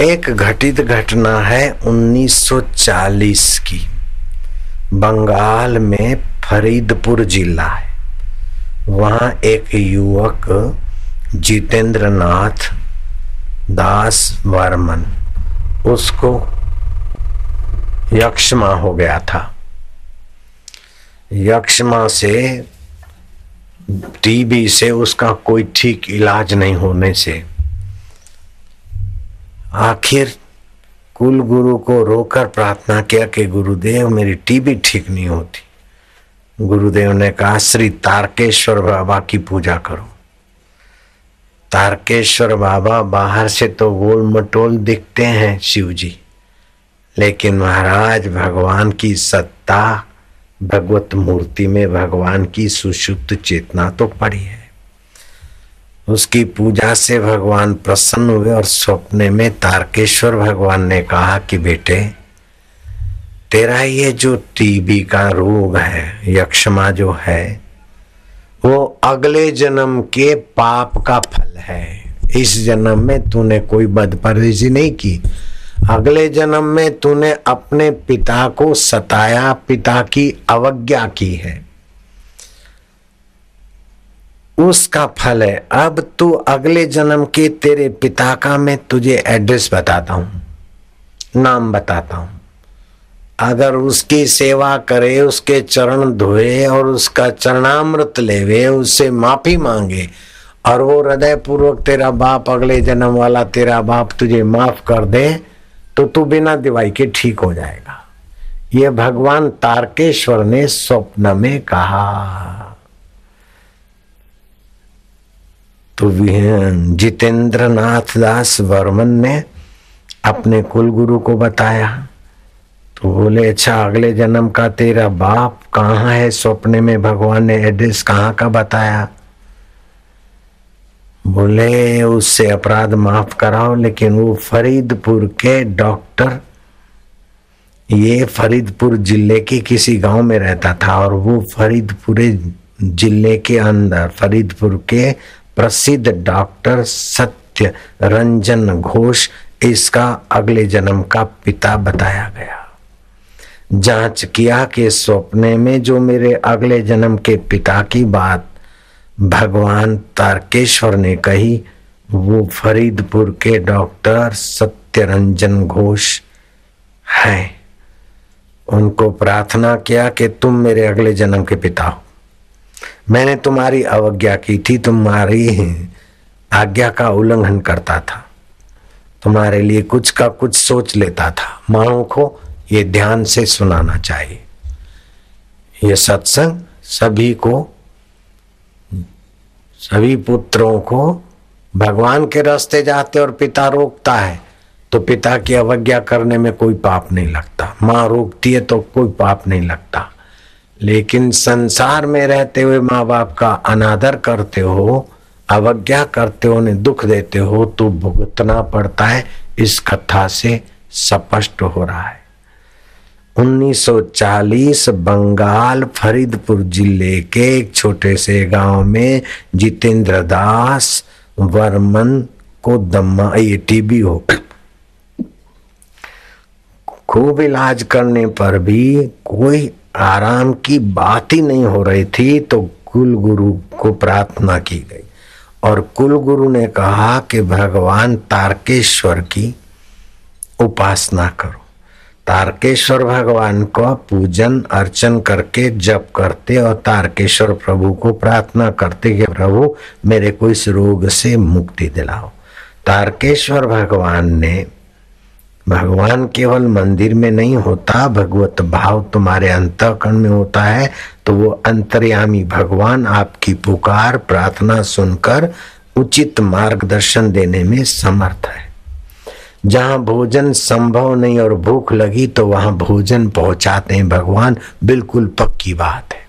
एक घटित घटना है 1940 की। बंगाल में फरीदपुर जिला है। वहाँ एक युवक जितेंद्र नाथ दास वर्मन, उसको यक्षमा हो गया था। यक्षमा से, टीबी से उसका कोई ठीक इलाज नहीं होने से आखिर कुल गुरु को रोकर प्रार्थना किया कि गुरुदेव, मेरी टीबी ठीक नहीं होती। गुरुदेव ने कहा, श्री तारकेश्वर बाबा की पूजा करो। तारकेश्वर बाबा बाहर से तो गोल मटोल दिखते हैं शिव जी लेकिन महाराज, भगवान की सत्ता, भगवत मूर्ति में भगवान की सुषुप्त चेतना तो पड़ी है। उसकी पूजा से भगवान प्रसन्न हुए और सपने में तारकेश्वर भगवान ने कहा कि बेटे, तेरा ये जो टीबी का रोग है, यक्षमा जो है, वो अगले जन्म के पाप का फल है। इस जन्म में तूने कोई बदपरवेजी नहीं की। अगले जन्म में तूने अपने पिता को सताया, पिता की अवज्ञा की है। उसका फल है। अब तू अगले जन्म के तेरे पिता का मैं तुझे एड्रेस बताता हूँ। नाम बताता हूँ। अगर उसकी सेवा करे, उसके चरण धोए और उसका चरणामृत लेवे, उससे माफ़ी मांगे और वो हृदय पूर्वक तेरा बाप अगले जन्म वाला तेरा बाप तुझे माफ़ कर दे तो तू बिना दिवाई के ठीक हो जाएगा। ये भगवान तारकेश्वर ने स्वप्न में कहा। तो जितेंद्र नाथ दास वर्मन ने अपने कुल गुरु को बताया। तो बोले अच्छा अगले जन्म का तेरा बाप कहाँ है सपने में? भगवान ने एड्रेस कहाँ का बताया? बोले, उससे अपराध माफ़ कराओ, लेकिन वो फरीदपुर के डॉक्टर, ये फरीदपुर ज़िले के किसी गाँव में रहता था और वो फरीदपुर ज़िले के अंदर, फरीदपुर के प्रसिद्ध डॉक्टर सत्य रंजन घोष इसका अगले जन्म का पिता बताया गया। जाँच किया कि सपने में जो मेरे अगले जन्म के पिता की बात भगवान तारकेश्वर ने कही, वो फरीदपुर के डॉक्टर सत्यरंजन घोष है। उनको प्रार्थना किया कि तुम मेरे अगले जन्म के पिता हो। मैंने तुम्हारी अवज्ञा की थी तुम्हारी आज्ञा का उल्लंघन करता था। तुम्हारे लिए कुछ का कुछ सोच लेता था। मानो को ये ध्यान से सुनाना चाहिए। ये सत्संग सभी को, सभी पुत्रों को भगवान के रास्ते जाते और पिता रोकता है तो पिता की अवज्ञा करने में कोई पाप नहीं लगता। माँ रोकती है तो कोई पाप नहीं लगता। लेकिन संसार में रहते हुए माँ बाप का अनादर करते हो, अवज्ञा करते हो, उन्हें दुख देते हो तो भुगतना पड़ता है। इस कथा से स्पष्ट हो रहा है। 1940 बंगाल फरीदपुर ज़िले के एक छोटे से गाँव में जितेंद्र दास वर्मन को दम्मा, ये टीबी हो खूब इलाज करने पर भी कोई आराम की बात ही नहीं हो रही थी तो कुल गुरु को प्रार्थना की गई। और कुल गुरु ने कहा कि भगवान तारकेश्वर की उपासना करो। तारकेश्वर भगवान को पूजन, अर्चन करके जप करते और तारकेश्वर प्रभु को प्रार्थना करते कि प्रभु, मेरे को इस रोग से मुक्ति दिलाओ। तारकेश्वर भगवान ने भगवान केवल मंदिर में नहीं होता, भगवत भाव तुम्हारे अंतकरण में होता है तो वो अंतर्यामी भगवान आपकी पुकार, प्रार्थना सुनकर उचित मार्गदर्शन देने में समर्थ है। जहाँ भोजन संभव नहीं और भूख लगी तो वहाँ भोजन पहुंचाते हैं। भगवान, बिल्कुल पक्की बात है।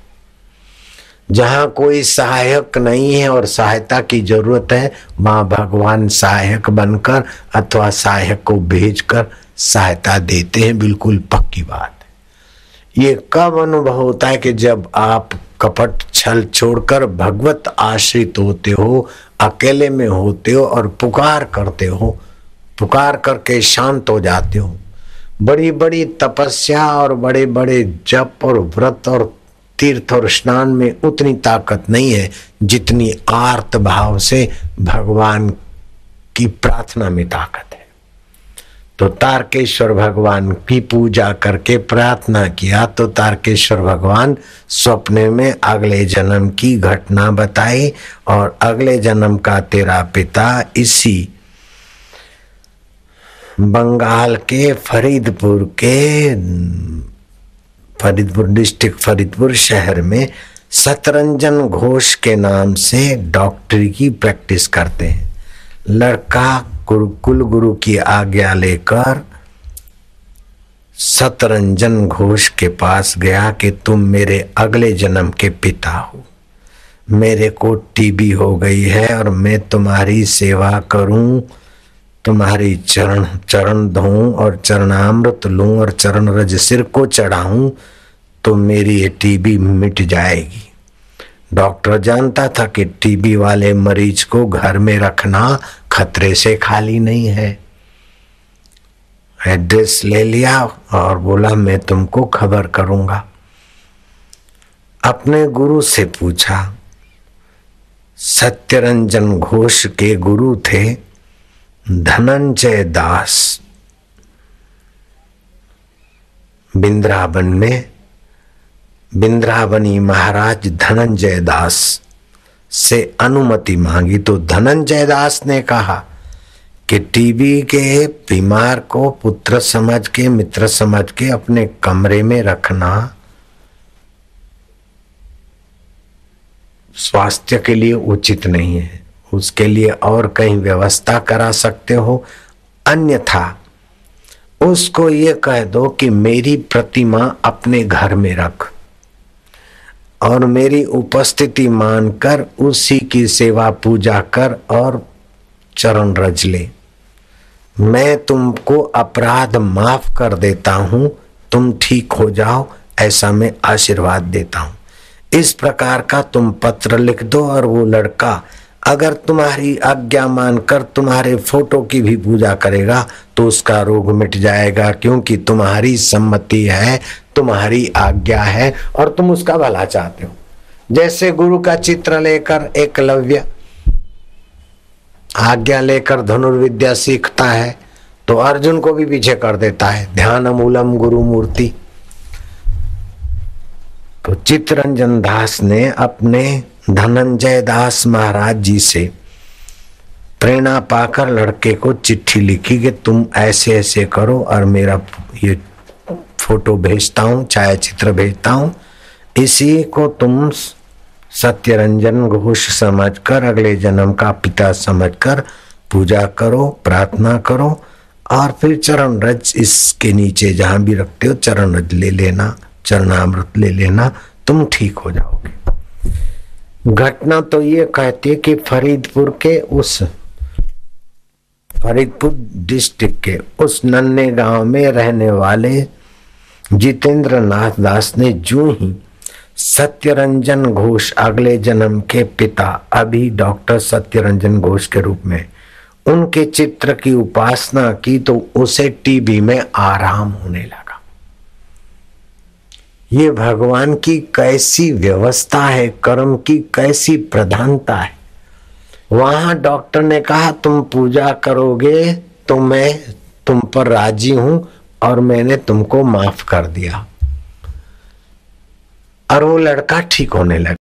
जहाँ कोई सहायक नहीं है और सहायता की ज़रूरत है वहाँ भगवान सहायक बनकर अथवा सहायक को भेजकर सहायता देते हैं, बिल्कुल पक्की बात है। ये कब अनुभव होता है कि जब आप कपट छल छोड़कर भगवत आश्रित होते हो, अकेले में होते हो और पुकार करते हो, पुकार करके शांत हो जाते हो बड़ी बड़ी तपस्या और बड़े बड़े जप और व्रत और तीर्थ और स्नान में उतनी ताकत नहीं है जितनी आर्त भाव से भगवान की प्रार्थना में ताकत है। तो तारकेश्वर भगवान की पूजा करके प्रार्थना किया तो तारकेश्वर भगवान स्वप्ने में अगले जन्म की घटना बताई और अगले जन्म का तेरा पिता इसी बंगाल के फरीदपुर के फरीदपुर डिस्ट्रिक्ट फरीदपुर शहर में सतरंजन घोष के नाम से डॉक्टरी की प्रैक्टिस करते हैं। लड़का कुल गुरु की आज्ञा लेकर सतरंजन घोष के पास गया कि तुम मेरे अगले जन्म के पिता हो। मेरे को टीबी हो गई है और मैं तुम्हारी सेवा करूँ। तुम्हारी चरण चरण धोऊं और चरणामृत लूँ और चरण रज सिर को चढ़ाऊं तो मेरी ये टीबी मिट जाएगी। डॉक्टर जानता था कि टीबी वाले मरीज़ को घर में रखना खतरे से खाली नहीं है। एड्रेस ले लिया और बोला, मैं तुमको खबर करूँगा। अपने गुरु से पूछा, सत्यरंजन घोष के गुरु थे? धनंजय दास। बिंद्रावन में बिंद्रावनी महाराज धनंजय दास से अनुमति मांगी। तो धनंजय दास ने कहा कि टीबी के बीमार को पुत्र समझ के, मित्र समझ के अपने कमरे में रखना स्वास्थ्य के लिए उचित नहीं है। उसके लिए और कहीं व्यवस्था करा सकते हो। अन्यथा उसको ये कह दो कि मेरी प्रतिमा अपने घर में रख और मेरी उपस्थिति मानकर उसी की सेवा पूजा कर और चरण रज ले। मैं तुमको अपराध माफ़ कर देता हूँ, तुम ठीक हो जाओ, ऐसा मैं आशीर्वाद देता हूँ। इस प्रकार का तुम पत्र लिख दो और वो लड़का अगर तुम्हारी आज्ञा मानकर तुम्हारे फ़ोटो की भी पूजा करेगा तो उसका रोग मिट जाएगा, क्योंकि तुम्हारी सम्मति है, तुम्हारी आज्ञा है, और तुम उसका भला चाहते हो। जैसे गुरु का चित्र लेकर एकलव्य आज्ञा लेकर धनुर्विद्या सीखता है तो अर्जुन को भी पीछे कर देता है। ध्यान मूलम गुरु मूर्ति। तो चित्रंजन दास ने अपने धनंजय दास महाराज जी से प्रेरणा पाकर लड़के को चिट्ठी लिखी कि तुम ऐसे ऐसे करो और मेरा ये फ़ोटो भेजता हूँ, छायाचित्र भेजता हूँ। इसी को तुम सत्यरंजन घोष समझकर, अगले जन्म का पिता समझकर पूजा करो, प्रार्थना करो और फिर चरण रज इसके नीचे जहाँ भी रखते हो, चरण रज ले लेना, चरणामृत ले लेना, तुम ठीक हो जाओगे। घटना तो ये कहती है कि फरीदपुर के उस, फरीदपुर डिस्ट्रिक्ट के उस नन्हे गाँव में रहने वाले जितेंद्र नाथ दास ने जो ही सत्यरंजन घोष अगले जन्म के पिता, अभी डॉक्टर सत्यरंजन घोष के रूप में, उनके चित्र की उपासना की तो उसे टीबी में आराम होने लगा। ये भगवान की कैसी व्यवस्था है, कर्म की कैसी प्रधानता है? वहाँ डॉक्टर ने कहा, तुम पूजा करोगे तो मैं तुम पर राज़ी हूँ और मैंने तुमको माफ़ कर दिया। और वो लड़का ठीक होने लगा।